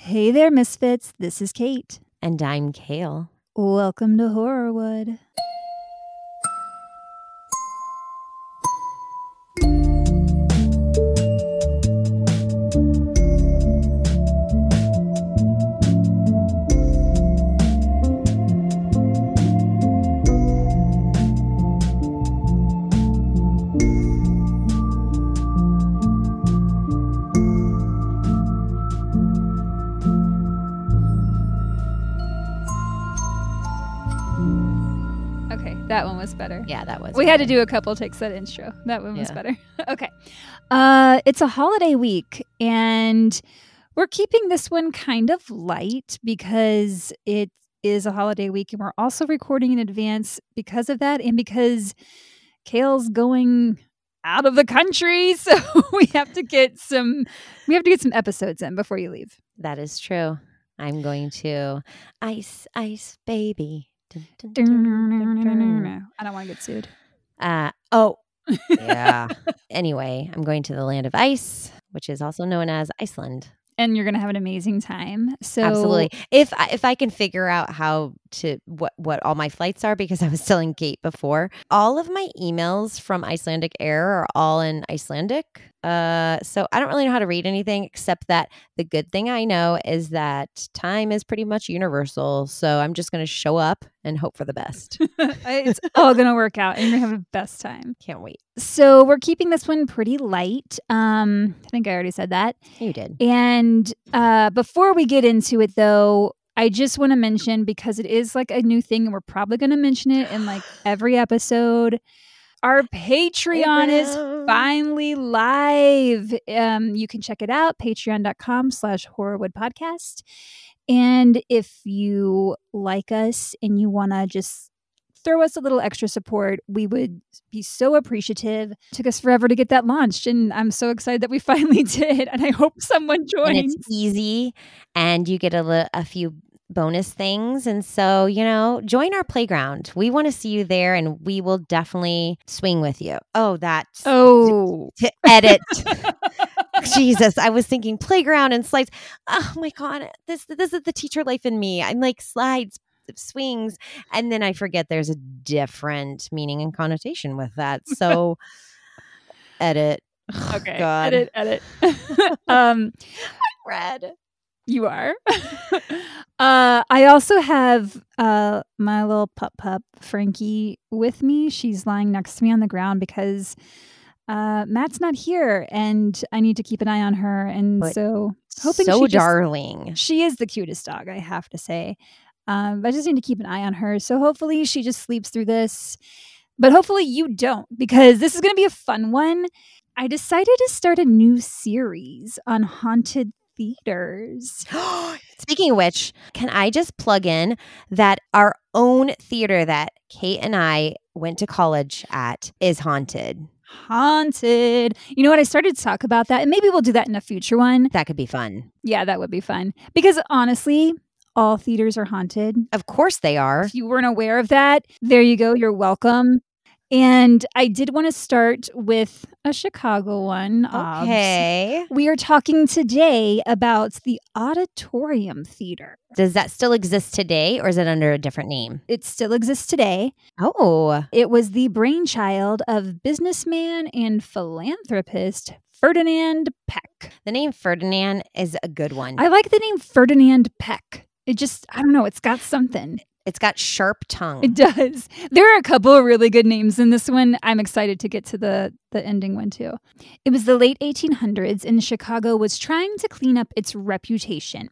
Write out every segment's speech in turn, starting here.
Hey there, Misfits. This is Kate. And I'm Kale. Welcome to Horrorwood. Was better. Yeah, that was. We had to do a couple takes that intro. That one was better. okay. Uh it's a holiday week and we're keeping this one kind of light because it is a holiday week and we're also recording in advance because of that and because Kale's going out of the country, so we have to get some we have to get some episodes in before you leave. That is true. I'm going to ice, ice, baby. I don't want to get sued. Uh, oh, yeah. anyway, I'm going to the land of ice, which is also known as Iceland. And you're going to have an amazing time. So Absolutely. If if I can figure out how to what what all my flights are, because I was telling Kate before, all of my emails from Icelandic Air are all in Icelandic. Uh, so I don't really know how to read anything except that the good thing I know is that time is pretty much universal. So I'm just going to show up and hope for the best. it's all going to work out and you're going to have the best time. Can't wait. So we're keeping this one pretty light. Um, I think I already said that. You did. And uh, before we get into it, though, I just want to mention because it is like a new thing, and we're probably going to mention it in like every episode. Our Patreon is finally live. Um, you can check it out, patreon.com slash horrorwood podcast. And if you like us and you want to just throw us a little extra support, we would be so appreciative. took us forever to get that launched, and I'm so excited that we finally did. And I hope someone And joins. it's easy, and you get a, li- a few bonus things. And so, you know, join our playground. We want to see you there, and we will definitely swing with you. Oh, that. Oh, to edit. Jesus, I was thinking playground and slides. Oh my god, this this is the teacher life in me. I'm like slides, swings, and then I forget there's a different meaning and connotation with that. So, edit. Oh, okay. God. Edit, edit. um, I Red. You are. uh, I also have uh, my little pup pup Frankie with me. She's lying next to me on the ground because uh, Matt's not here, and I need to keep an eye on her. And But so, hoping so she just- darling. she is the cutest dog, I have to say. Um, I just need to keep an eye on her. So hopefully she just sleeps through this. But hopefully you don't, because this is going to be a fun one. I decided to start a new series on haunted theaters. Speaking of which, can I just plug in that our own theater that Kate and I went to college at is haunted? Haunted. You know what? I started to talk about that, and maybe we'll do that in a future one. That could be fun. Yeah, that would be fun. Because honestly, all theaters are haunted. Of course they are. If you weren't aware of that, there you go. You're welcome. And I did want to start with a Chicago one. obs. Okay. We are talking today about the Auditorium Theater. Does that still exist today or is it under a different name? It still exists today. Oh, It was the brainchild of businessman and philanthropist Ferdinand Peck. the name Ferdinand is a good one. I like the name Ferdinand Peck. It just, I don't know, it's got something. It's got sharp tongue. It does. There are a couple of really good names in this one. I'm excited to get to the the ending one too. It was the late 1800s and Chicago was trying to clean up its reputation.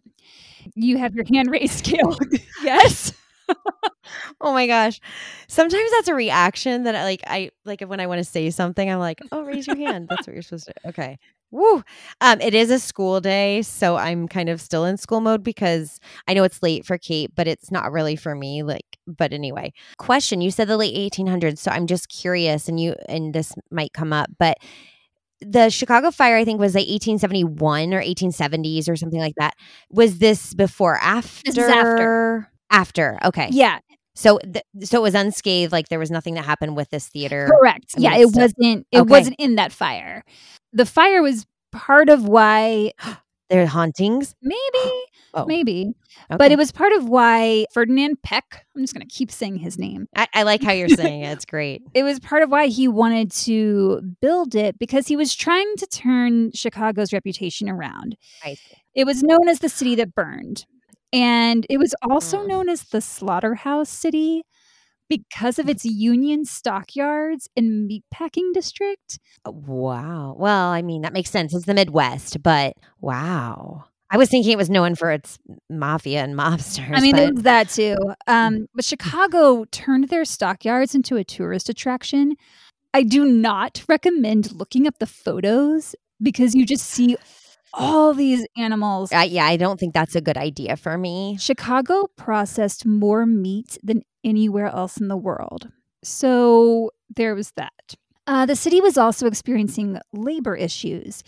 You have your hand raised, Gail. yes. oh my gosh. Sometimes that's a reaction that I like I like when I want to say something, I'm like, oh, raise your hand. That's what you're supposed to Okay. Woo. Um, it is a school day, so I'm kind of still in school mode because I know it's late for Kate, but it's not really for me. Like, but anyway. Question, you said the late 1800s, so I'm just curious and you and this might come up, but the Chicago fire, I think, was like 1871 or 1870s or something like that. Was this before after? This is after. After. Okay. Yeah, So, th- so it was unscathed. Like there was nothing that happened with this theater. correct. I mean, yeah, it still- wasn't it Okay. wasn't in that fire. The fire was part of why There are hauntings. maybe Oh. maybe. But it was part of why Ferdinand Peck, I'm just going to keep saying his name. I, I like how you're saying it. It's great. It was part of why he wanted to build it because he was trying to turn Chicago's reputation around. It was known as the city that burned. And it was also Mm. known as the slaughterhouse city because of its Union stockyards and meatpacking district. Wow. Well, I mean, that makes sense. It's the Midwest, but wow. I was thinking it was known for its mafia and mobsters. I mean, but, that too. Um, but Chicago turned their stockyards into a tourist attraction. I do not recommend looking up the photos because you just see all these animals. I, yeah, I don't think that's a good idea for me. Chicago processed more meat than anywhere else in the world. So there was that. Uh, the city was also experiencing labor issues.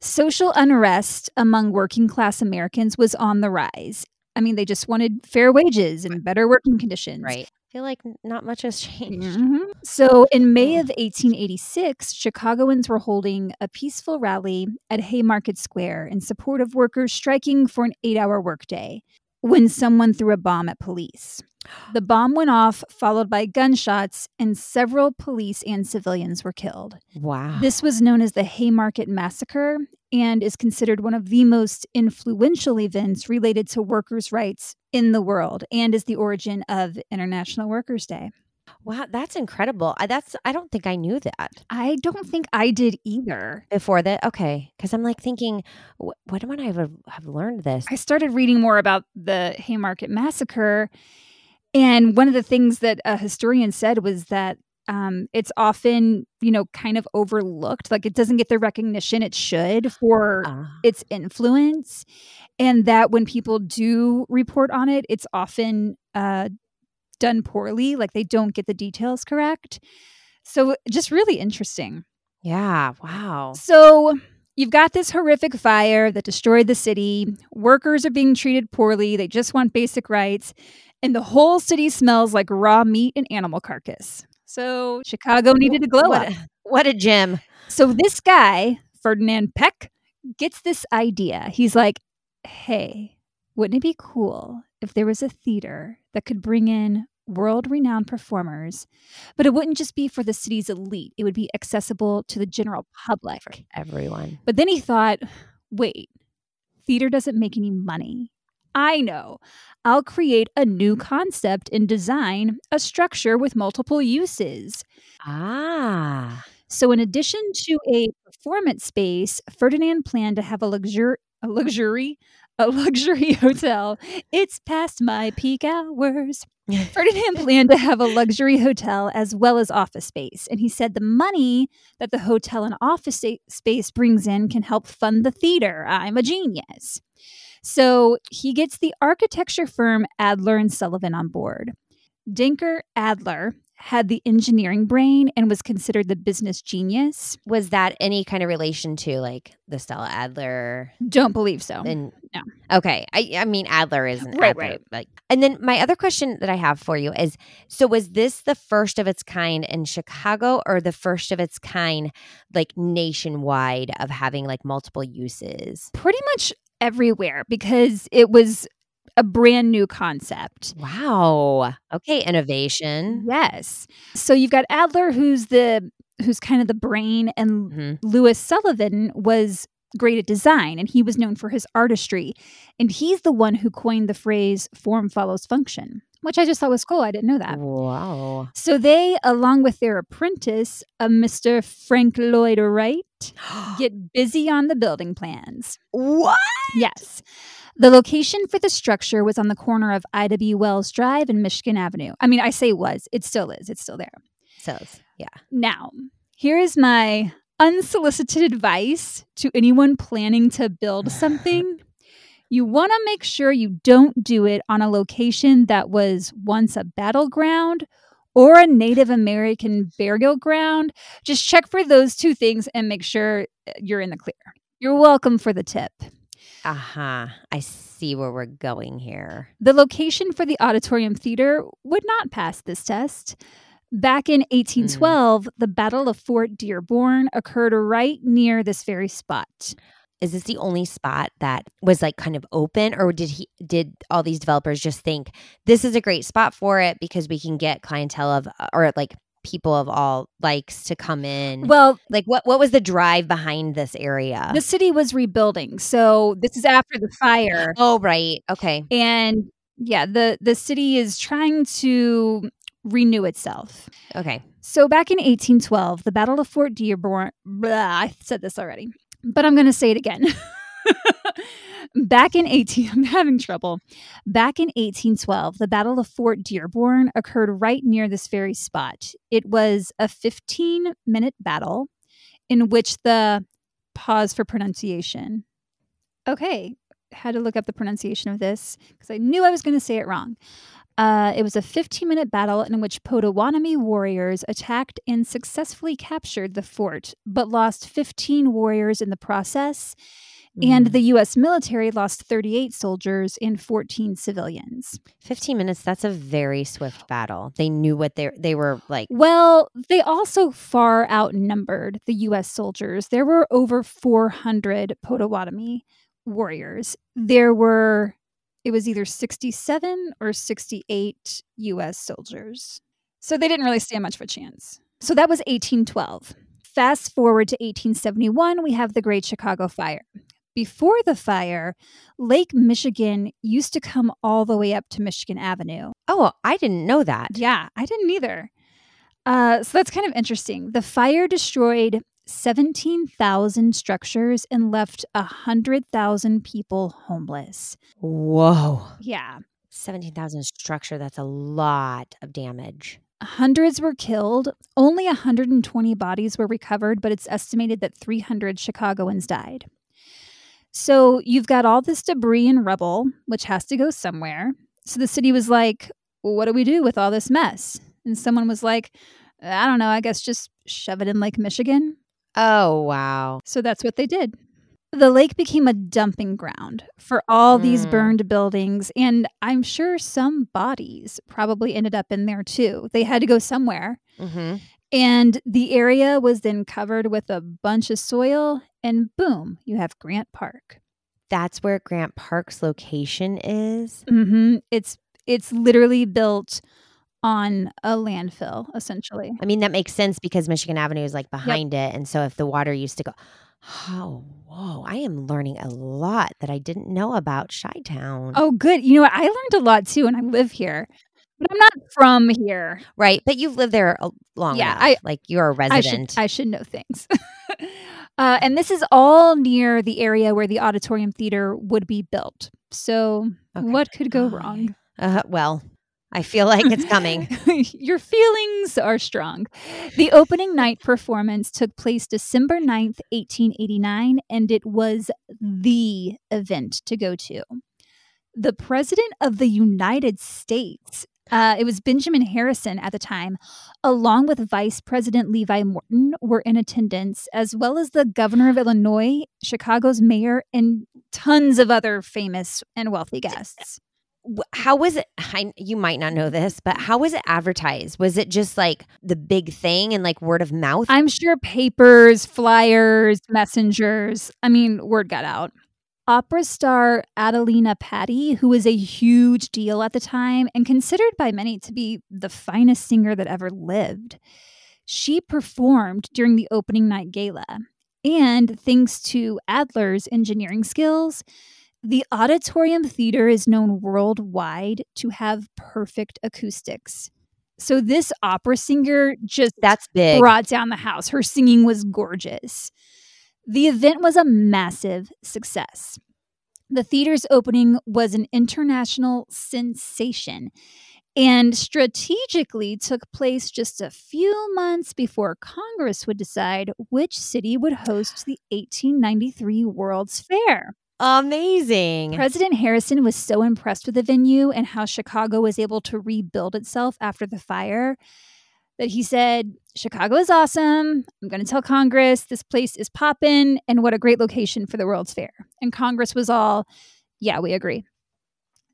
Social unrest among working class Americans was on the rise. I mean, they just wanted fair wages and better working conditions. Right. I feel like not much has changed. Mhm. So, in May of 1886, Chicagoans were holding a peaceful rally at Haymarket Square in support of workers striking for an eight hour workday when someone threw a bomb at police. The bomb went off, followed by gunshots, and several police and civilians were killed. Wow. This was known as the Haymarket Massacre and is considered one of the most influential events related to workers' rights in the world and is the origin of International Workers' Day. wow, that's incredible. I, that's I don't think I knew that I don't think I did either. before that. Okay, because I'm like thinking, wh- when would I have, uh, have learned this? I started reading more about the Haymarket Massacre, and one of the things that a historian said was that um, it's often, you know, kind of overlooked. Like it doesn't get the recognition it should for Ah, its influence, and that when people do report on it, it's often uh, done poorly. Like they don't get the details correct. So just really interesting. yeah. Wow. So you've got this horrific fire that destroyed the city. Workers are being treated poorly. They just want basic rights. And the whole city smells like raw meat and animal carcass. So Chicago needed to glow what, up. a- what a gym. So this guy, Ferdinand Peck, gets this idea. He's like, hey, wouldn't it be cool if there was a theater that could bring in world renowned performers, but it wouldn't just be for the city's elite, it would be accessible to the general public. Everyone. But then he thought, wait, theater doesn't make any money. I know. I'll create a new concept and design a structure with multiple uses. Ah. So, in addition to a performance space, Ferdinand planned to have a luxury, a luxury, a luxury hotel. It's past my peak hours. Ferdinand planned to have a luxury hotel as well as office space, and he said the money that the hotel and office space brings in can help fund the theater. I'm a genius. So he gets the architecture firm Adler and Sullivan on board. Dankmar Adler had the engineering brain and was considered the business genius. Was that any kind of relation to like the Stella Adler? Don't believe so. And no. Okay, I I mean Adler isn't Right, Adler, right. Like, and then my other question that I have for you is: so was this the first of its kind in Chicago, or the first of its kind like nationwide of having like multiple uses? Pretty much everywhere because it was a brand new concept. Wow. Okay, innovation. Yes. So you've got Adler who's the who's kind of the brain and Mhm. Louis Sullivan was great at design and he was known for his artistry. And he's the one who coined the phrase form follows function, which I just thought was cool. I didn't know that. Wow. So they, along with their apprentice, a Mr. Frank Lloyd Wright, get busy on the building plans. what? Yes. The location for the structure was on the corner of Ida B. Wells Drive and Michigan Avenue. I mean, I say it was, it still is, it's still there. So yeah. Now, here is my unsolicited advice to anyone planning to build something. You want to make sure you don't do it on a location that was once a battleground or a Native American burial ground. Just check for those two things and make sure uh, you're in the clear. You're welcome for the tip. Uh-huh. I see where we're going here. The location for the auditorium theater would not pass this test. Back in mm. 1812, the Battle of Fort Dearborn occurred right near this very spot. is this the only spot that was like kind of open or did he did all these developers just think this is a great spot for it because we can get clientele of or like people of all likes to come in Well, like what what was the drive behind this area the city was rebuilding. So this is after the fire. oh right okay And yeah, the the city is trying to renew itself. okay So back in 1812, the Battle of Fort Dearborn, blah, I said this already, but I'm going to say it again. Back in 18 I'm having trouble. Back in 1812, the Battle of Fort Dearborn occurred right near this very spot. It was a 15-minute battle in which the pause for pronunciation. Okay, had to look up the pronunciation of this because I knew I was going to say it wrong. Uh, it was a 15 minute battle in which Potawatomi warriors attacked and successfully captured the fort, but lost 15 warriors in the process. And Mm. the U.S. military lost 38 soldiers and 14 civilians. 15 minutes that's a very swift battle they knew what they they were like Well, they also far outnumbered the U.S. soldiers. There were over 400 Potawatomi warriors. There were, it was either 67 or 68 U.S. soldiers. So they didn't really stand much of a chance. So that was 1812. Fast forward to 1871, we have the Great Chicago Fire. Before the fire, Lake Michigan used to come all the way up to Michigan Avenue. oh i didn't know that Yeah, I didn't either. Uh, so that's kind of interesting. The fire destroyed 17,000 structures and left 100,000 people homeless. whoa Yeah. 17,000 structure that's a lot of damage Hundreds were killed. Only 120 bodies were recovered, but it's estimated that 300 Chicagoans died. So you've got all this debris and rubble, which has to go somewhere. So the city was like, well, what do we do with all this mess? And someone was like, I don't know, I guess just shove it in Lake Michigan. Oh wow So that's what they did. The lake became a dumping ground for all these Mm. burned buildings, and I'm sure some bodies probably ended up in there too. They had to go somewhere. mm-hmm. And the area was then covered with a bunch of soil, and boom, you have Grant Park. that's where grant park's location is hmm It's it's literally built on a landfill, essentially. I mean, that makes sense because Michigan Avenue is like behind it. And so if the water used to go, oh, whoa, I am learning a lot that I didn't know about Chi Town. Oh, good. You know what? I learned a lot too, and I live here, but I'm not from here. Right. But you've lived there a- long Yeah, enough. I- like you're a resident. I should know things. uh, and this is all near the area where the auditorium theater would be built. So Okay. what could go wrong? uh, well, I feel like it's coming. Your feelings are strong. The opening night performance took place December 9th, 1889, and it was the event to go to. The President of the United States, uh, it was Benjamin Harrison at the time, along with Vice President Levi Morton, were in attendance, as well as the Governor of Illinois, Chicago's mayor, and tons of other famous and wealthy guests. How was it? I, you might not know this, but how was it advertised? Was it just like the big thing and like word of mouth? I'm sure papers, flyers, messengers. I mean, word got out. Opera star Adelina Patti, who was a huge deal at the time and considered by many to be the finest singer that ever lived, she performed during the opening night gala. And thanks to Adler's engineering skills, the Auditorium Theater is known worldwide to have perfect acoustics. So this opera singer just That's big. brought down the house. Her singing was gorgeous. The event was a massive success. The theater's opening was an international sensation and strategically took place just a few months before Congress would decide which city would host the 1893 World's Fair. Amazing. President Harrison was so impressed with the venue and how Chicago was able to rebuild itself after the fire that he said, Chicago is awesome. I'm going to tell Congress this place is poppin' and what a great location for the World's Fair. And Congress was all, yeah, we agree.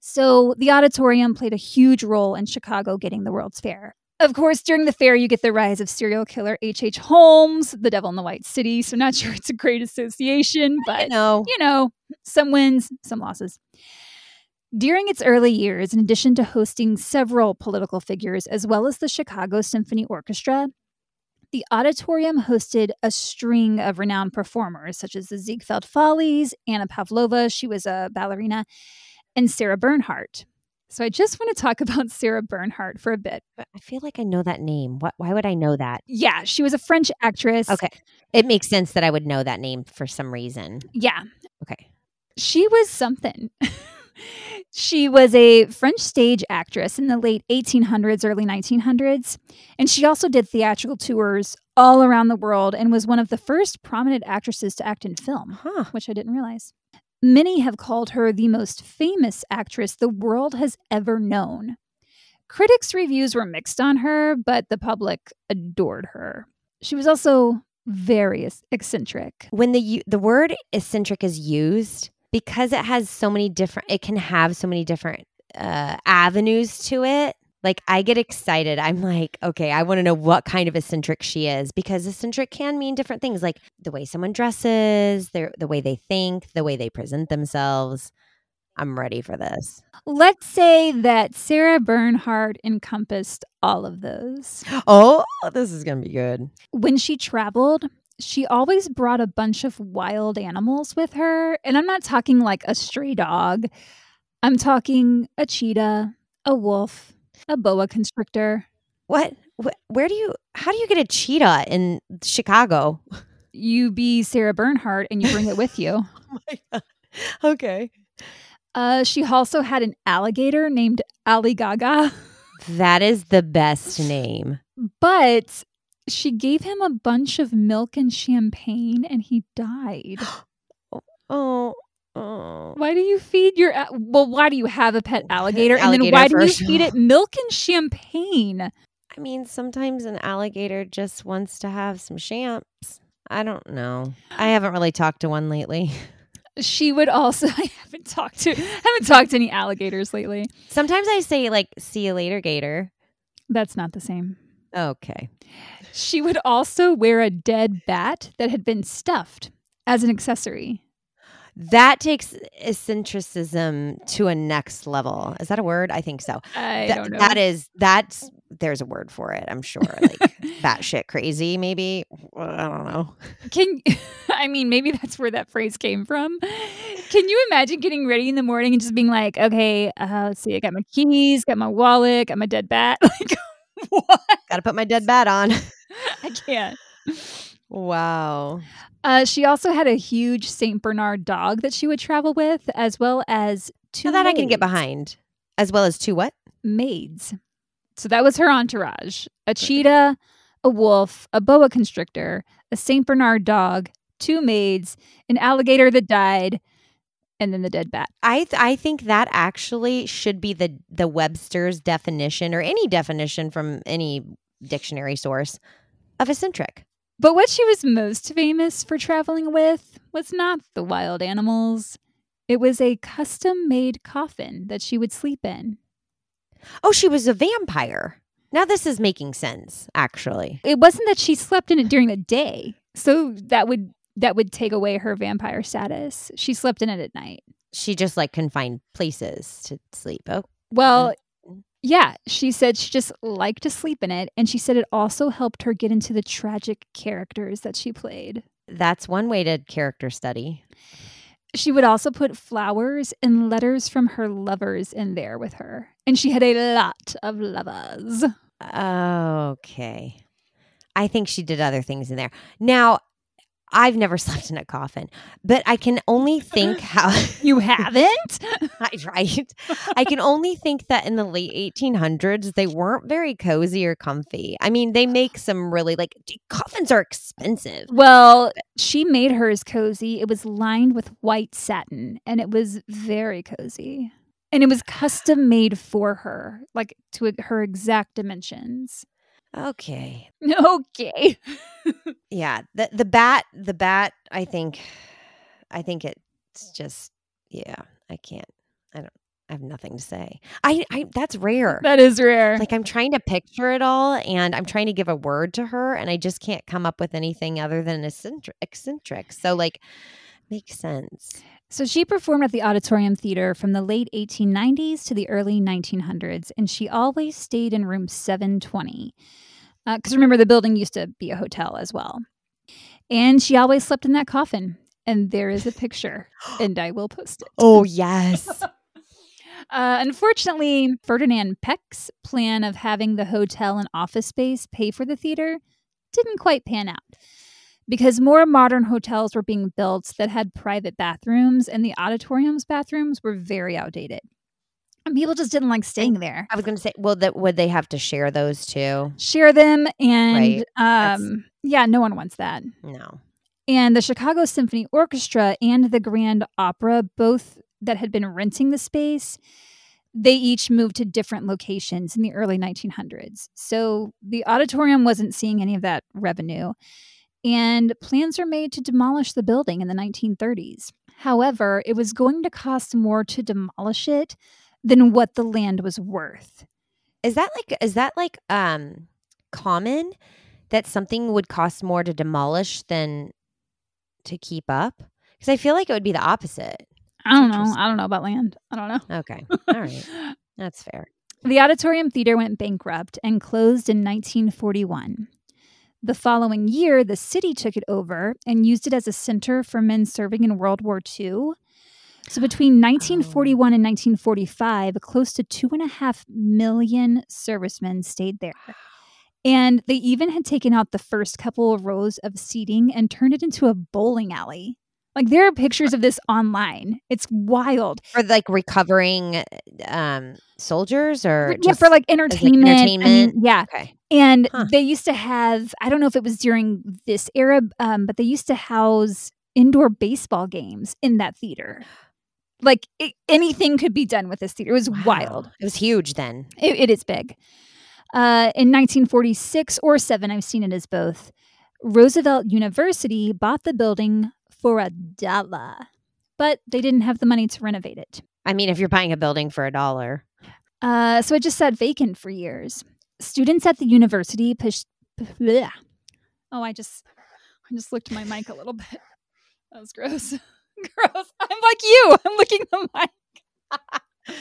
So the auditorium played a huge role in Chicago getting the World's Fair. Of course, during the fair, you get the rise of serial killer H.H. H. Holmes, the devil in the White City. So, not sure it's a great association, but no. you know, some wins, some losses. During its early years, in addition to hosting several political figures as well as the Chicago Symphony Orchestra, the auditorium hosted a string of renowned performers such as the Ziegfeld Follies, Anna Pavlova, she was a ballerina, and Sarah Bernhardt. So I just want to talk about Sarah Bernhardt for a bit. I feel like I know that name. What, why would I know that? Yeah, she was a French actress. Okay. It makes sense that I would know that name for some reason. Yeah. Okay. She was something. she was a French stage actress in the late 1800s, early 1900s, and she also did theatrical tours all around the world and was one of the first prominent actresses to act in film, Huh. which I didn't realize. Many have called her the most famous actress the world has ever known. Critics' reviews were mixed on her, but the public adored her. She was also very eccentric. When the the word eccentric is used, because it has so many different, it can have so many different uh, avenues to it. Like I get excited. I'm like, okay, I want to know what kind of eccentric she is because eccentric can mean different things, like the way someone dresses, their the way they think, the way they present themselves. I'm ready for this. Let's say that Sarah Bernhardt encompassed all of those. Oh, this is gonna be good. When she traveled, she always brought a bunch of wild animals with her. And I'm not talking like a stray dog, I'm talking a cheetah, a wolf, a boa constrictor. What? Wh- where do you? How do you get a cheetah in Chicago? You be Sarah Bernhardt and you bring it with you. Oh my god. Okay. Uh, she also had an alligator named Ali Gaga, That is the best name. but she gave him a bunch of milk and champagne and he died. Oh. Oh. Why do you feed your well? Why do you have a pet alligator, and then Alligator why do you feed it milk and champagne? I mean, sometimes an alligator just wants to have some champs. I don't know. I haven't really talked to one lately. She would also. I haven't talked to I haven't talked to any alligators lately. Sometimes I say like, "See you later, gator." That's not the same. Okay. She would also wear a dead bat that had been stuffed as an accessory. That takes eccentricism to a next level. Is that a word? I think so. I That- don't know. that is that's there's a word for it. I'm sure, like batshit crazy, maybe. I don't know. Can I mean maybe that's where that phrase came from? Can you imagine getting ready in the morning and just being like, okay, uh, let's see, I got my keys, got my wallet, got my dead bat. Like, what? Got to put my dead bat on. I can't. Wow. Uh, she also had a huge Saint Bernard dog that she would travel with, as well as two. So that I can get behind, as well as two what? Maids. So that was her entourage: a cheetah, a wolf, a boa constrictor, a Saint Bernard dog, two maids, an alligator that died, and then the dead bat. I th- I think that actually should be the the Webster's definition or any definition from any dictionary source of eccentric. But what she was most famous for traveling with was not the wild animals. It was a custom made coffin that she would sleep in. Oh, she was a vampire. Now this is making sense, actually. It wasn't that she slept in it during the day. So that would that would take away her vampire status. She slept in it at night. She just like can find places to sleep. Oh, Well, yeah, she said she just liked to sleep in it and she said it also helped her get into the tragic characters that she played. that's one way to character study. She would also put flowers and letters from her lovers in there with her. And she had a lot of lovers. Okay. I think she did other things in there. Now, I've never slept in a coffin, but I can only think how You haven't? I right. I can only think that in the late 1800s they weren't very cozy or comfy. I mean, they make some really like coffins are expensive. Well, she made hers cozy. It was lined with white satin and it was very cozy. And it was custom made for her, like to her exact dimensions. Okay. Okay. Yeah, the the bat the bat I think I think it's just yeah, I can't. I don't I have nothing to say. I, I that's rare. That is rare. like I'm trying to picture it all and I'm trying to give a word to her and I just can't come up with anything other than eccentric. eccentric. So like makes sense. So she performed at the Auditorium Theater from the late 1890s to the early 1900s, and she always stayed in room 720. Because uh, remember, the building used to be a hotel as well. And she always slept in that coffin. And there is a picture, and I will post it. Oh, yes. Uh, unfortunately, Ferdinand Peck's plan of having the hotel and office space pay for the theater didn't quite pan out because more modern hotels were being built that had private bathrooms, and the auditorium's bathrooms were very outdated. And people just didn't like staying there. I was going to say, well, that would they have to share those too? Share them, and right. um, yeah, no one wants that. No. And the Chicago Symphony Orchestra and the Grand Opera, both that had been renting the space, they each moved to different locations in the early 1900s. So the auditorium wasn't seeing any of that revenue and plans were made to demolish the building in the 1930s. However, it was going to cost more to demolish it than what the land was worth. Is that like is that like um common that something would cost more to demolish than to keep up? Because I feel like it would be the opposite. I don't know. I don't know about land. I don't know. Okay. All right. That's fair. The Auditorium Theater went bankrupt and closed in 1941. The following year, the city took it over and used it as a center for men serving in World War II. So between 1941 and 1945, close to two and a half million servicemen stayed there. And they even had taken out the first couple of rows of seating and turned it into a bowling alley. Like there are pictures of this online. It's wild. For like recovering um soldiers or yeah, for like entertainment. Like entertainment. yeah. Okay. And huh. they used to have, I don't know if it was during this era, um, but they used to house indoor baseball games in that theater. Like it, anything could be done with this theater. It was wow. wild. It was huge then. it, it is big. Uh, in 1946 or 7, I've seen it as both. Roosevelt University bought the building for a dollar, but they didn't have the money to renovate it. I mean, if you're buying a building for a dollar. Uh, so it just sat vacant for years. Students at the university pushed. Bleh. Oh, I just, I just looked my mic a little bit. That was gross. gross. I'm like you. I'm looking the mic.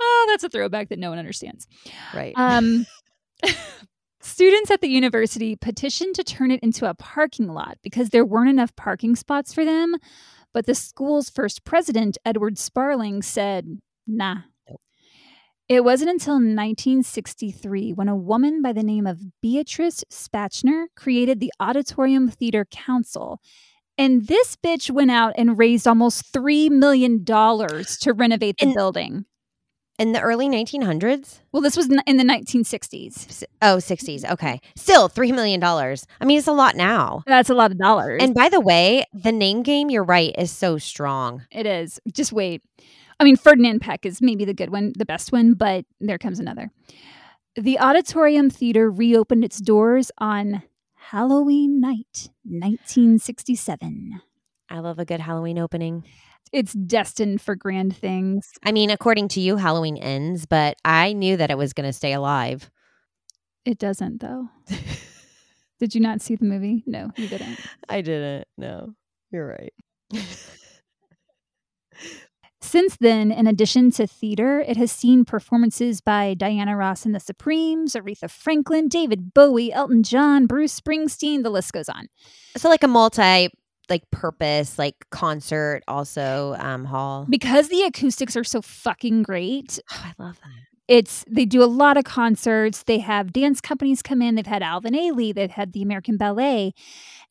oh, that's a throwback that no one understands. Right. Um, Students at the university petitioned to turn it into a parking lot because there weren't enough parking spots for them. But the school's first president, Edward Sparling, said, nah. It wasn't until 1963 when a woman by the name of Beatrice Spachner created the Auditorium Theater Council. And this bitch went out and raised almost $3 million to renovate the and, building. In the early 1900s? Well, this was in the 1960s. Oh, 60s. Okay. Still $3 million. I mean, it's a lot now. That's a lot of dollars. And by the way, the name game, you're right, is so strong. It is. Just wait. I mean, Ferdinand Peck is maybe the good one, the best one, but there comes another. The Auditorium Theater reopened its doors on Halloween night, 1967. I love a good Halloween opening it's destined for grand things. I mean, according to you, Halloween ends, but I knew that it was going to stay alive. It doesn't, though. Did you not see the movie? No, you didn't. I didn't. No, you're right. Since then, in addition to theater, it has seen performances by Diana Ross and the Supremes, Aretha Franklin, David Bowie, Elton John, Bruce Springsteen, the list goes on. So, like a multi like purpose like concert also um hall? Because the acoustics are so fucking great oh, i love that. it's they do a lot of concerts. They have dance companies come in. They've had alvin ailey. They've had the american ballet.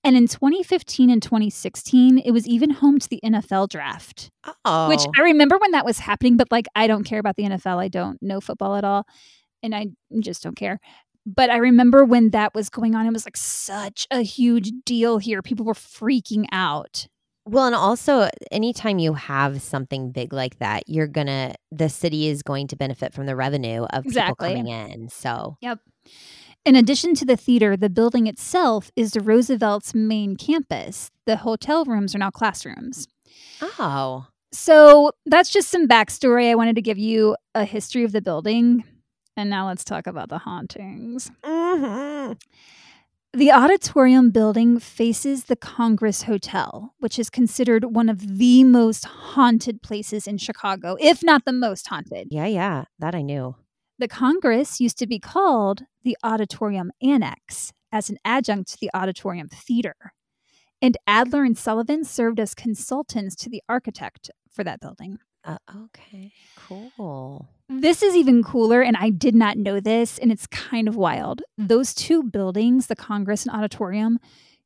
And in 2015 and 2016 it was even home to the nfl draft oh. which i remember when that was happening but like i don't care about the nfl i don't know football at all and i just don't care but I remember when that was going on, it was like such a huge deal here. People were freaking out. Well, and also, anytime you have something big like that, you're gonna, the city is going to benefit from the revenue of exactly. people coming in. So, yep. In addition to the theater, the building itself is the Roosevelt's main campus. The hotel rooms are now classrooms. Oh. So that's just some backstory. I wanted to give you a history of the building. And now let's talk about the hauntings. Mhm. The auditorium building faces the Congress Hotel, which is considered one of the most haunted places in Chicago, if not the most haunted. Yeah, yeah, that I knew. The Congress used to be called the Auditorium Annex as an adjunct to the Auditorium Theater. And Adler and Sullivan served as consultants to the architect for that building. Uh, okay, cool. This is even cooler, and I did not know this, and it's kind of wild. Those two buildings, the Congress and Auditorium,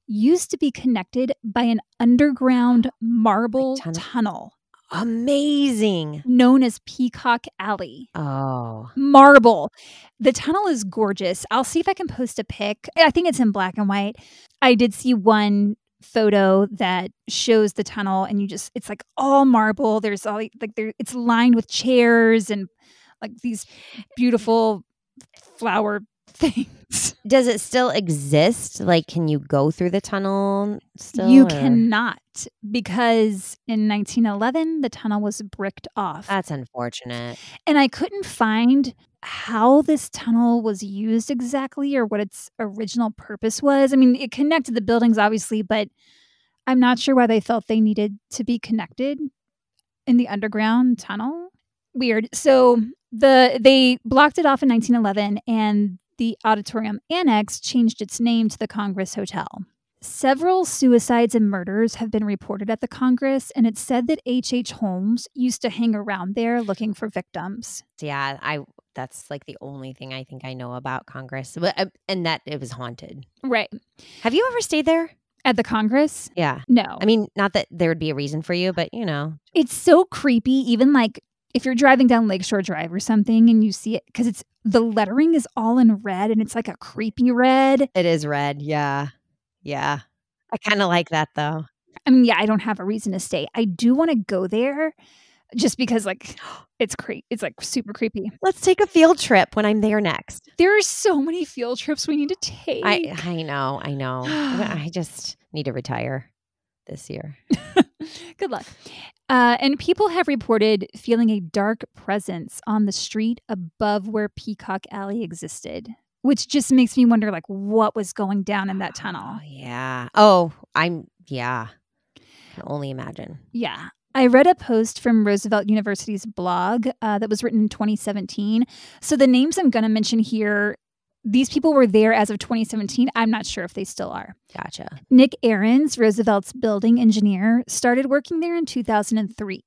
used to be connected by an underground marble tunnel? tunnel Amazing. known as Peacock Alley. Oh, marble. The tunnel is gorgeous. I'll see if I can post a pic. I think it's in black and white. I did see one photo that shows the tunnel and you just it's like all marble. There's all like there it's lined with chairs and like these beautiful flower things. does it still exist? Like, can you go through the tunnel still? you or- cannot because in 1911 the tunnel was bricked off. That's unfortunate. and I couldn't find how this tunnel was used exactly or what its original purpose was. I mean, it connected the buildings obviously, but I'm not sure why they felt they needed to be connected in the underground tunnel. Weird. So the they blocked it off in 1911 and the auditorium annex changed its name to the Congress Hotel. Several suicides and murders have been reported at the Congress, and it's said that H.H. H. Holmes used to hang around there looking for victims. Yeah, I. That's like the only thing I think I know about Congress, but, uh, and that it was haunted. Right. Have you ever stayed there? At the Congress? Yeah. No. I mean, not that there would be a reason for you, but you know, it's so creepy, even like if you're driving down Lakeshore Drive or something and you see it, because it's the lettering is all in red and it's like a creepy red. it is red. Yeah. Yeah. I kind of like that though. I mean, yeah, I don't have a reason to stay. I do want to go there just because like it's cre- it's like super creepy. Let's take a field trip when I'm there next. There are so many field trips we need to take. I I know, I know. I just need to retire this year. Good luck. Uh, and people have reported feeling a dark presence on the street above where Peacock Alley existed, which just makes me wonder, like, what was going down in that tunnel? Oh, yeah. Oh, I'm yeah. Can only imagine. Yeah. I read a post from Roosevelt University's blog uh, that was written in 2017. So the names I'm going to mention here, these people were there as of 2017. I'm not sure if they still are. Gotcha. Nick Ahrens, Roosevelt's building engineer, started working there in 2003.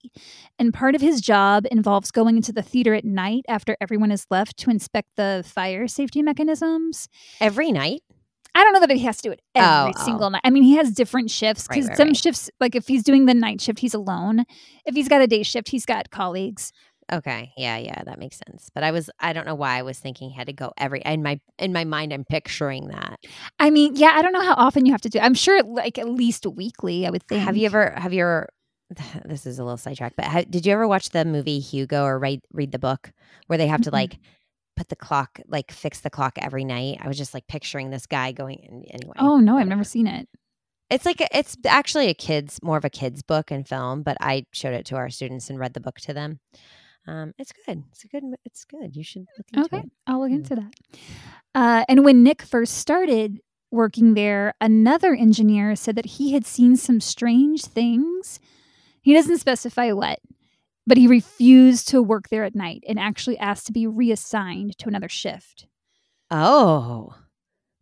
And part of his job involves going into the theater at night after everyone is left to inspect the fire safety mechanisms. Every night. I don't know that he has to do it every Oh, oh. single night. I mean, he has different shifts because right, some right. shifts, like if he's doing the night shift, he's alone. If he's got a day shift, he's got colleagues. Okay. Yeah, yeah, that makes sense. But I was I don't know why I was thinking he had to go every in my in my mind I'm picturing that. I mean, yeah, I don't know how often you have to do. I'm sure like at least weekly. I would think. Have you ever have you ever this is a little sidetrack, but ha did you ever watch the movie Hugo or read read the book where they have to like put the clock like fix the clock every night? I was just like picturing this guy going in anyway. Oh no, I've never seen it. It's like a, it's actually a kids more of a kids book and film, but I showed it to our students and read the book to them. Um, it's good. It's a good. It's good. You should look into Okay, it. I'll look Mm. into that. Uh, and when Nick first started working there, another engineer said that he had seen some strange things. He doesn't specify what, but he refused to work there at night and actually asked to be reassigned to another shift. Oh,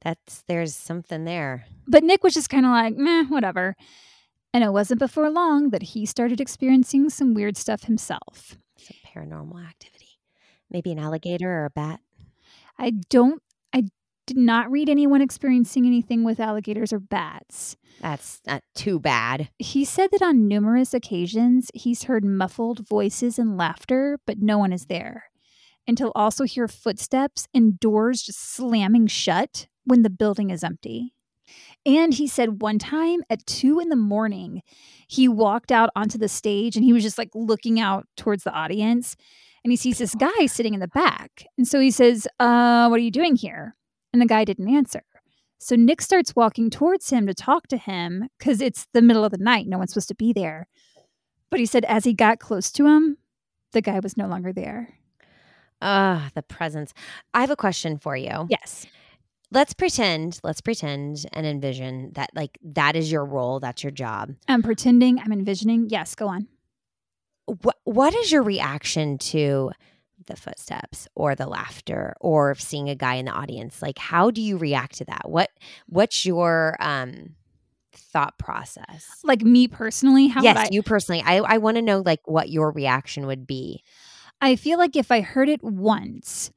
that's there's something there. But Nick was just kind of like, meh, whatever. And it wasn't before long that he started experiencing some weird stuff himself. Some paranormal activity. Maybe an alligator or a bat. I don't, did not read anyone experiencing anything with alligators or bats. That's not too bad. He said that on numerous occasions he's heard muffled voices and laughter, but no one is there. And he'll also hear footsteps and doors just slamming shut when the building is empty. And he said one time at two in the morning, he walked out onto the stage and he was just like looking out towards the audience and he sees this guy sitting in the back. And so he says, Uh, what are you doing here? And the guy didn't answer. So Nick starts walking towards him to talk to him because it's the middle of the night. No one's supposed to be there. But he said as he got close to him, the guy was no longer there. Ah, the presence. I have a question for you. Yes. Let's pretend, let's pretend and envision that like that is your role, that's your job. I'm pretending, I'm envisioning. Yes, go on. What what is your reaction to the footsteps or the laughter or seeing a guy in the audience? Like how do you react to that? What what's your um thought process? Like me personally, how yes, I you personally. I I want to know like what your reaction would be. I feel like if I heard it once,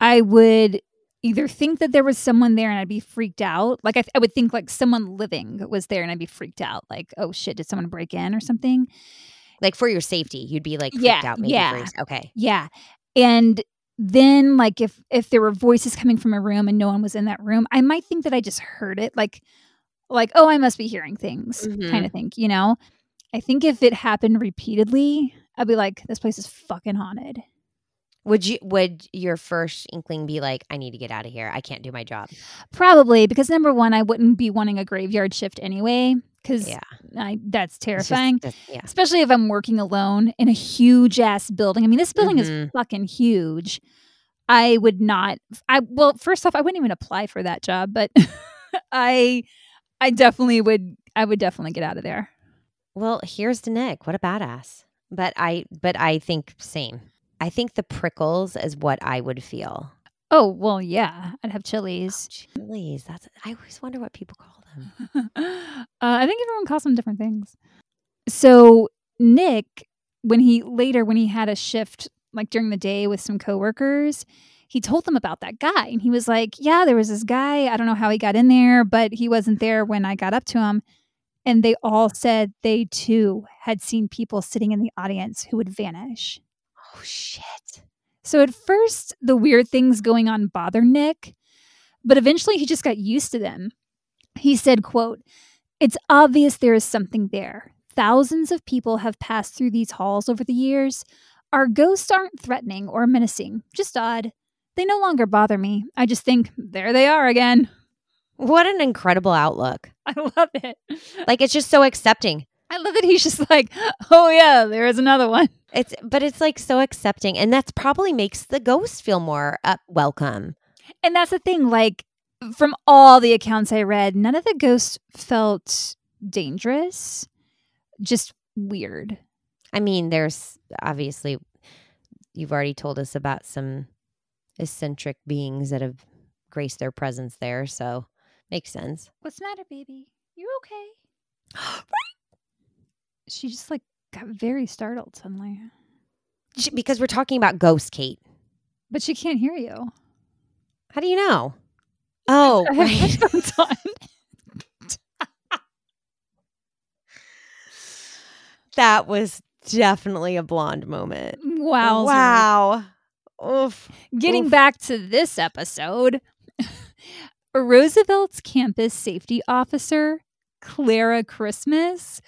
I would either think that there was someone there and I'd be freaked out. Like I, I would think like someone living was there and I'd be freaked out. Like, oh shit, did someone break in or something? Like for your safety, you'd be like freaked Yeah, out maybe yeah. first. Okay. Yeah. And then like if if there were voices coming from a room and no one was in that room, I might think that I just heard it. Like like, oh, I must be hearing things Mhm. kind of think, you know? I think if it happened repeatedly, I'd be like, this place is fucking haunted. Would you would your first inkling be like, I need to get out of here. I can't do my job. Probably because number one, I wouldn't be wanting a graveyard shift anyway, because Yeah. I that's just- terrifying. just- yeah. Especially if I'm working alone in a huge ass building. I mean, this building Mhm. is fucking huge. I would not. I well, first off, I wouldn't even apply for that job, but I, I definitely would. I would definitely get out of there. Well, here's to Nick. What a badass. But I but I think same. I think the prickles is what I would feel. Oh well, yeah, I'd have chilies. Chilies. That's I always wonder what people call them. uh, I think everyone calls them different things. So Nick, when he later when he had a shift like during the day with some coworkers, he told them about that guy, and he was like, "Yeah, there was this guy. I don't know how he got in there, but he wasn't there when I got up to him." And they all said they too had seen people sitting in the audience who would vanish. Oh shit. So at first, the weird things going on bother Nick, but eventually he just got used to them. He said, quote, It's obvious there is something there. Thousands of people have passed through these halls over the years. Our ghosts aren't threatening or menacing, just odd. They no longer bother me. I just think, there they are again. What an incredible outlook. I love it. Like it's just so accepting. I love that he's just like, oh yeah, there is another one. It's but it's like so accepting and that's probably makes the ghost feel more uh, welcome. And that's the thing, like from all the accounts I read, none of the ghosts felt dangerous, just weird. I mean, there's obviously you've already told us about some eccentric beings that have graced their presence there, so makes sense. What's the matter, baby? You're okay. She just like got very startled suddenly, Sh- Because we're talking about ghosts, Kate. but she can't hear you. How do you know? Oh, right. headphones on. that was definitely a blonde moment. Wow. Wow. Oof. Getting Oof. back to this episode, Roosevelt's campus safety officer, Clara Christmas,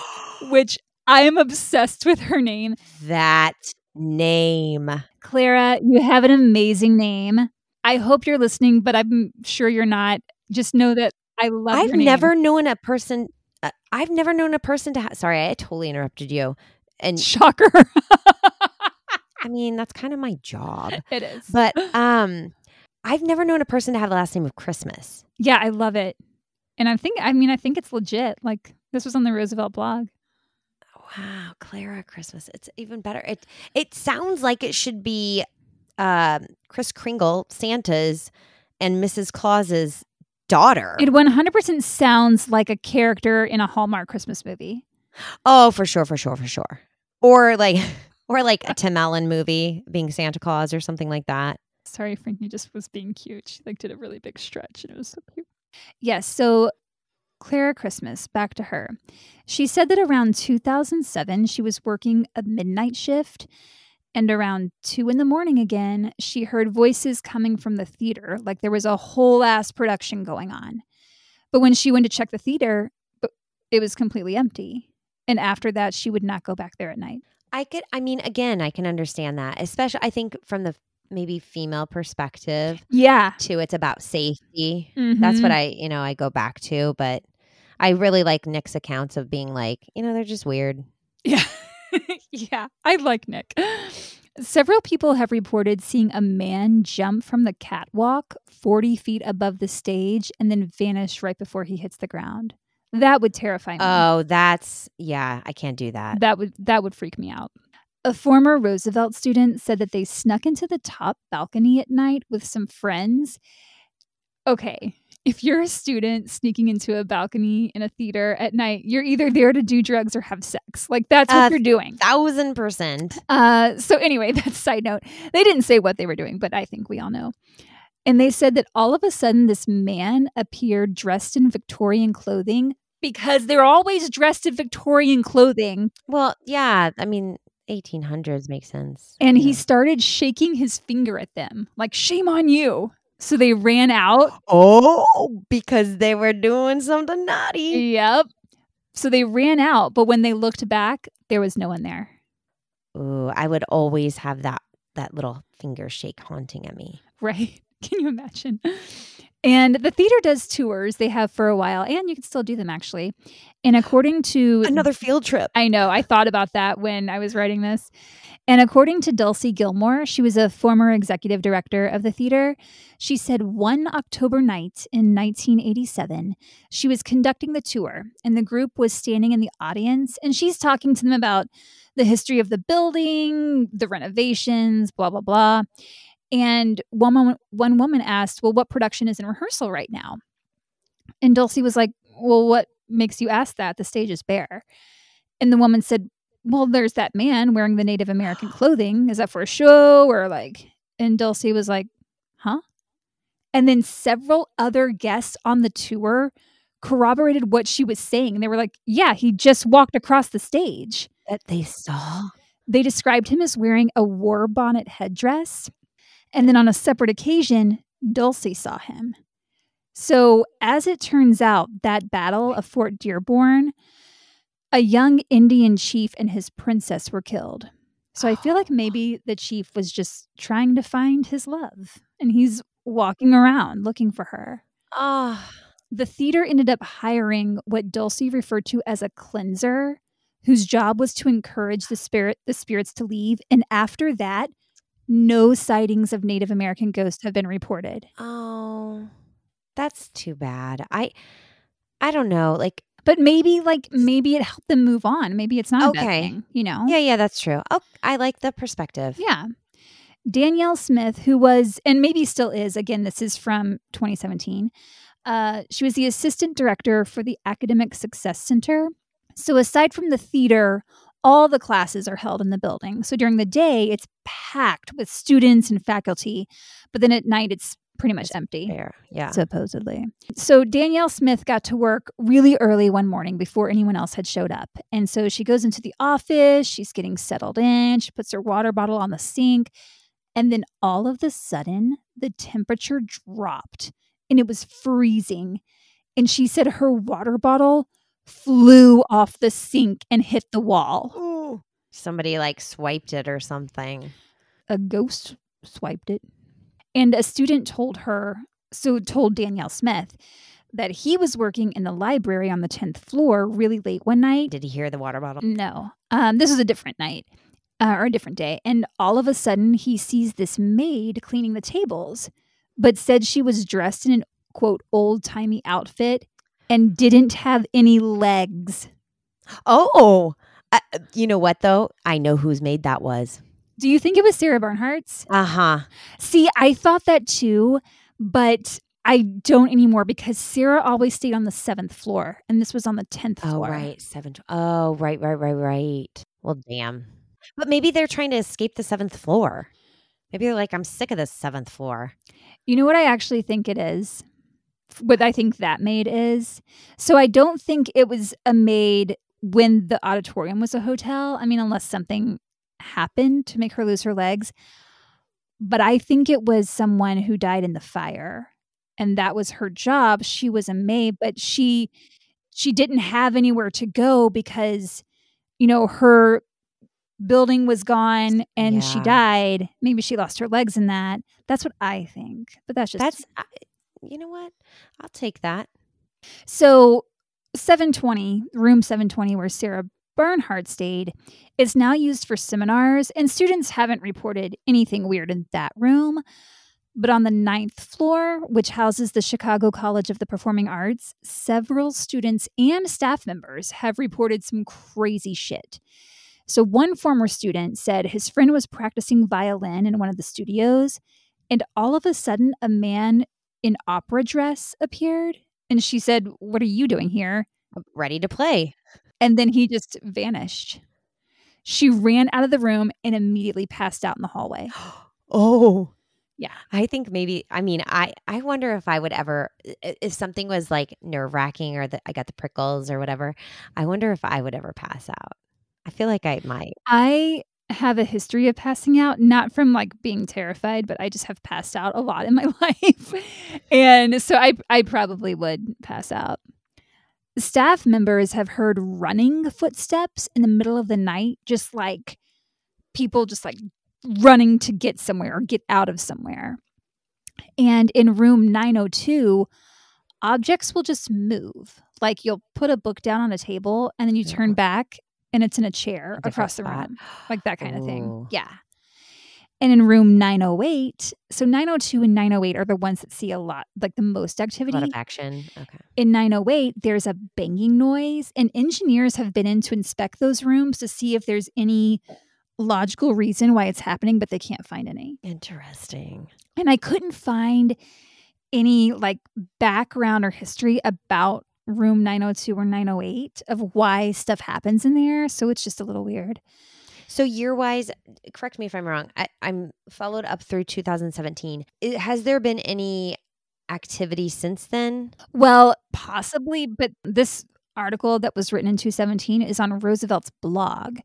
which I am obsessed with her name. That name. Clara, you have an amazing name. I hope you're listening, but I'm sure you're not. Just know that I love I've never known a person. Uh, I've never known a person to. Ha- Sorry, I totally interrupted you. And shocker. I mean, that's kind of my job. it is. But um, I've never known a person to have the last name of Christmas. yeah, I love it. And I think I mean I think it's legit. Like this was on the Roosevelt blog. Wow, Clara Christmas. It's even better. It it sounds like it should be um, Kris Kringle, Santa's, and Mrs. Claus's daughter. It 100% sounds like a character in a Hallmark Christmas movie. oh, for sure, for sure, for sure. Or like, or like a Tim Allen movie, being Santa Claus or something like that. Sorry, Frankie just was being cute. She like did a really big stretch and it was so cute. Yes, so Clara Christmas, back to her. She said that around 2007 she was working a midnight shift and around 2 in the morning again she heard voices coming from the theater like there was a whole ass production going on. But when she went to check the theater, it was completely empty. And after that she would not go back there at night. I could, I mean, again, I can understand that, especially I think from the maybe female perspective Yeah. too. It's about safety. That's what Mhm. I, you know, I go back to. But I really like Nick's accounts of being like, you know, they're just weird. Yeah. yeah, I like Nick. Several people have reported seeing a man jump from the catwalk 40 feet above the stage and then vanish right before he hits the ground. That would terrify me. Oh, that's yeah, I can't do that. that would that would freak me out. A former Roosevelt student said that they snuck into the top balcony at night with some friends. Okay, if you're a student sneaking into a balcony in a theater at night, you're either there to do drugs or have sex. Like that's what Uh, you're doing. Thousand percent. Uh, so anyway, that's side note. They didn't say what they were doing, but I think we all know. And they said that all of a sudden this man appeared dressed in Victorian clothing because they're always dressed in Victorian clothing. Well, yeah, I mean, 1800s makes sense. And Yeah. he started shaking his finger at them, like, shame on you. So they ran out. Oh, because they were doing something naughty. Yep. So they ran out, but when they looked back, there was no one there. Ooh, I would always have that that little finger shake haunting at me. Right. Can you imagine? And the theater does tours. They have for a while, and you can still do them actually. And according to Another field trip. I know, I thought about that when I was writing this. And according to Dulcie Gilmore, she was a former executive director of the theater. She said one October night in 1987, she was conducting the tour, and the group was standing in the audience, and she's talking to them about the history of the building, the renovations, blah, blah, blah. And one woman, one woman asked, Well, what production is in rehearsal right now? And Dulcie was like, Well, what makes you ask that? The stage is bare. And the woman said, Well, there's that man wearing the Native American clothing. Is that for a show or like? And Dulcie was like, Huh? And then several other guests on the tour corroborated what she was saying. They were like, Yeah, he just walked across the stage. That they saw. They described him as wearing a war bonnet headdress. And then on a separate occasion, Dulcie saw him. So, as it turns out, that battle of Fort Dearborn, a young Indian chief and his princess were killed. So, I feel like maybe the chief was just trying to find his love and he's walking around looking for her. Oh, The theater ended up hiring what Dulcie referred to as a cleanser, whose job was to encourage the spirit the spirits to leave. And after that, no sightings of Native American ghosts have been reported. oh, that's too bad. I, I don't know. Like, But maybe, like, maybe it helped them move on. Maybe it's not Okay. thing, you know? yeah, yeah, that's true. Oh, I like the perspective. Yeah. Danielle Smith, who was, and maybe still is, again, this is from 2017, uh, she was the assistant director for the Academic Success Center. So, aside from the theater, all the classes are held in the building. So, during the day, it's packed with students and faculty, but then at night, it's pretty much It's empty Fair. Yeah. supposedly. So Danielle Smith got to work really early one morning before anyone else had showed up. And so she goes into the office, she's getting settled in, she puts her water bottle on the sink, and then all of the sudden the temperature dropped and it was freezing. And she said her water bottle flew off the sink and hit the wall. Ooh. Somebody like swiped it or something. a ghost swiped it. And a student told her, so told Danielle Smith, that he was working in the library on the 10th floor really late one night. Did he hear the water bottle? No, um, this was a different night uh, or a different day. And all of a sudden, he sees this maid cleaning the tables, but said she was dressed in an quote, old timey outfit and didn't have any legs. Oh, uh, you know what though? I know whose maid that was. Do you think it was Sarah Bernhardt's? Uh huh. See, I thought that too, but I don't anymore because Sarah always stayed on the seventh floor and this was on the 10th Oh floor. right, seven. Oh right, right, right, right. Well, damn. But maybe they're trying to escape the seventh floor. Maybe they're like, I'm sick of this seventh floor. You know what I actually think it is? What I think that maid is? So I don't think it was a maid when the auditorium was a hotel. I mean, unless something happened to make her lose her legs. But I think it was someone who died in the fire. And that was her job. She was a maid, but she she didn't have anywhere to go because you know her building was gone and she died maybe she lost her legs in that that's what i think but that's just That's, I you know what? I'll take that. so 720 room 720 where sarah Bernhardt stayed is now used for seminars, and students haven't reported anything weird in that room. But on the ninth floor, which houses the Chicago College of the Performing Arts, several students and staff members have reported some crazy shit. So, one former student said his friend was practicing violin in one of the studios, and all of a sudden, a man in opera dress appeared. And she said, What are you doing here? Ready to play. And then he just vanished. She ran out of the room and immediately passed out in the hallway. Oh. Yeah. I think maybe I mean I I wonder if I would ever if something was like nerve-wracking or that I got the prickles or whatever. I wonder if I would ever pass out. I feel like I might. I have a history of passing out, not from like being terrified, but I just have passed out a lot in my life. and so I I probably would pass out. Staff members have heard running footsteps in the middle of the night, just like people just like running to get somewhere or get out of somewhere. And in room 902, objects will just move. Like you'll put a book down on a table and then you turn mm-hmm. back and it's in a chair A across the different room like that kind of thing. Oh. Yeah. And in room 908, so 902 and 908 are the ones that see a lot, like the most A activity. lot of action. Okay. In 908, there's a banging noise, and engineers have been in to inspect those rooms to see if there's any logical reason why it's happening, but they can't find any. Interesting. And I couldn't find any like background or history about room 902 or 908 of why stuff happens in there. So it's just a little weird. So year wise, correct me if I'm wrong. I, I'm followed up through 2017. I- has there been any activity since then? Well, possibly, but this article that was written in 2017 is on Roosevelt's blog,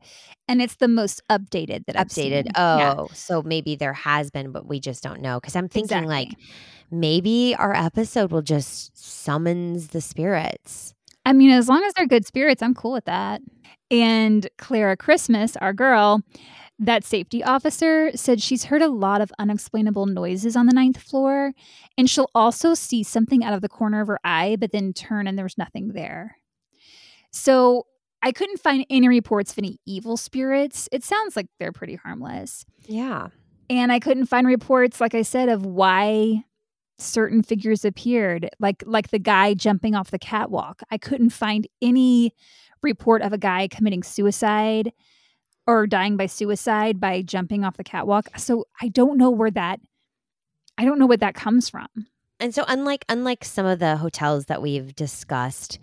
and it's the most updated that I've Updated. Oh, Yeah, so maybe there has been, but we just don't know. Because I'm thinking like exactly. Maybe our episode will just summons the spirits. I mean, as long as they're good spirits, I'm cool with that. And Clara Christmas, our girl, that safety officer said she's heard a lot of unexplainable noises on the ninth floor, and she'll also see something out of the corner of her eye, but then turn and there's nothing there. So I couldn't find any reports of any evil spirits. It sounds like they're pretty harmless. Yeah. And I couldn't find reports, like I said, of why certain figures appeared, like like the guy jumping off the catwalk. I couldn't find any report of a guy committing suicide or dying by suicide by jumping off the catwalk. So I don't know where that I don't know where that comes from. And so unlike unlike some of the hotels that we've discussed,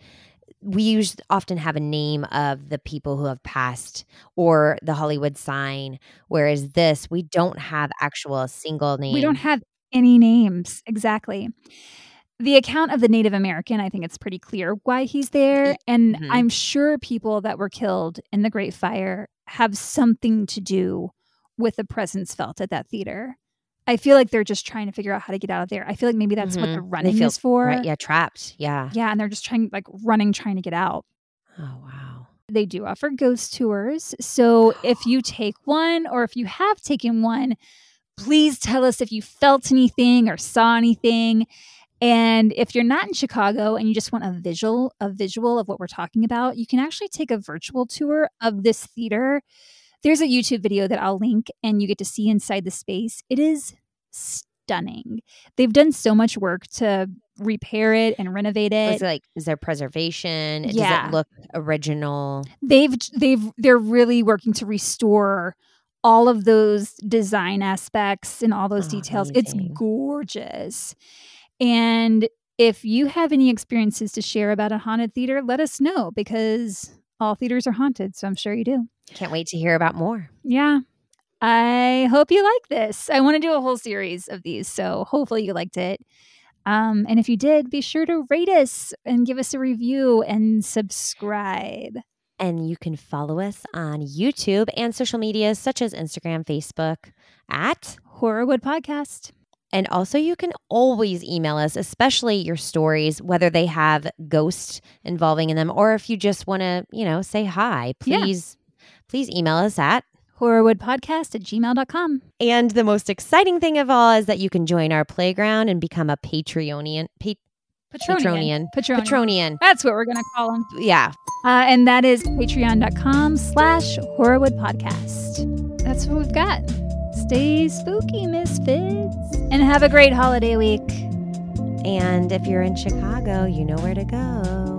we usually often have a name of the people who have passed or the Hollywood sign. Whereas this, we don't have actual single name. We don't have any names exactly. The account of the Native American, I think it's pretty clear why he's there. And Mhm. I'm sure people that were killed in the Great Fire have something to do with the presence felt at that theater. I feel like they're just trying to figure out how to get out of there. I feel like maybe that's what Mhm. the running feel- is for. Right, yeah, trapped. Yeah. Yeah, and they're just trying, like, running, trying to get out. Oh wow. They do offer ghost tours. So if you take one or if you have taken one, please tell us if you felt anything or saw anything. And if you're not in Chicago and you just want a visual, a visual of what we're talking about, you can actually take a virtual tour of this theater. There's a YouTube video that I'll link and you get to see inside the space. It is stunning. They've done so much work to repair it and renovate oh, it. Is it like is there preservation? Does Yeah. it look original? they've they've they're really working to restore all of those design aspects and all those Oh, details. It's gorgeous. And if you have any experiences to share about a haunted theater, let us know because all theaters are haunted, so I'm sure you do. Can't wait to hear about more. Yeah. I hope you like this. I want to do a whole series of these, so hopefully you liked it. Um, and if you did, be sure to rate us and give us a review and subscribe. And you can follow us on YouTube and social media such as Instagram, Facebook at Horrorwood Podcast. And also, you can always email us, especially your stories, whether they have ghosts involving in them or if you just want to, you know, say hi. Yeah. Please, please email us at. horrorwoodpodcast at gmail.com. And the most exciting thing of all is that you can join our playground and become a Patreonian. Pa- Patronian. Patronian. Patronian. That's what we're going to call them. Yeah. Uh, and that is patreon.com slash Horrorwood Podcast. That's what we've got. Stay spooky, misfits. And have a great holiday week. And if you're in Chicago, you know where to go.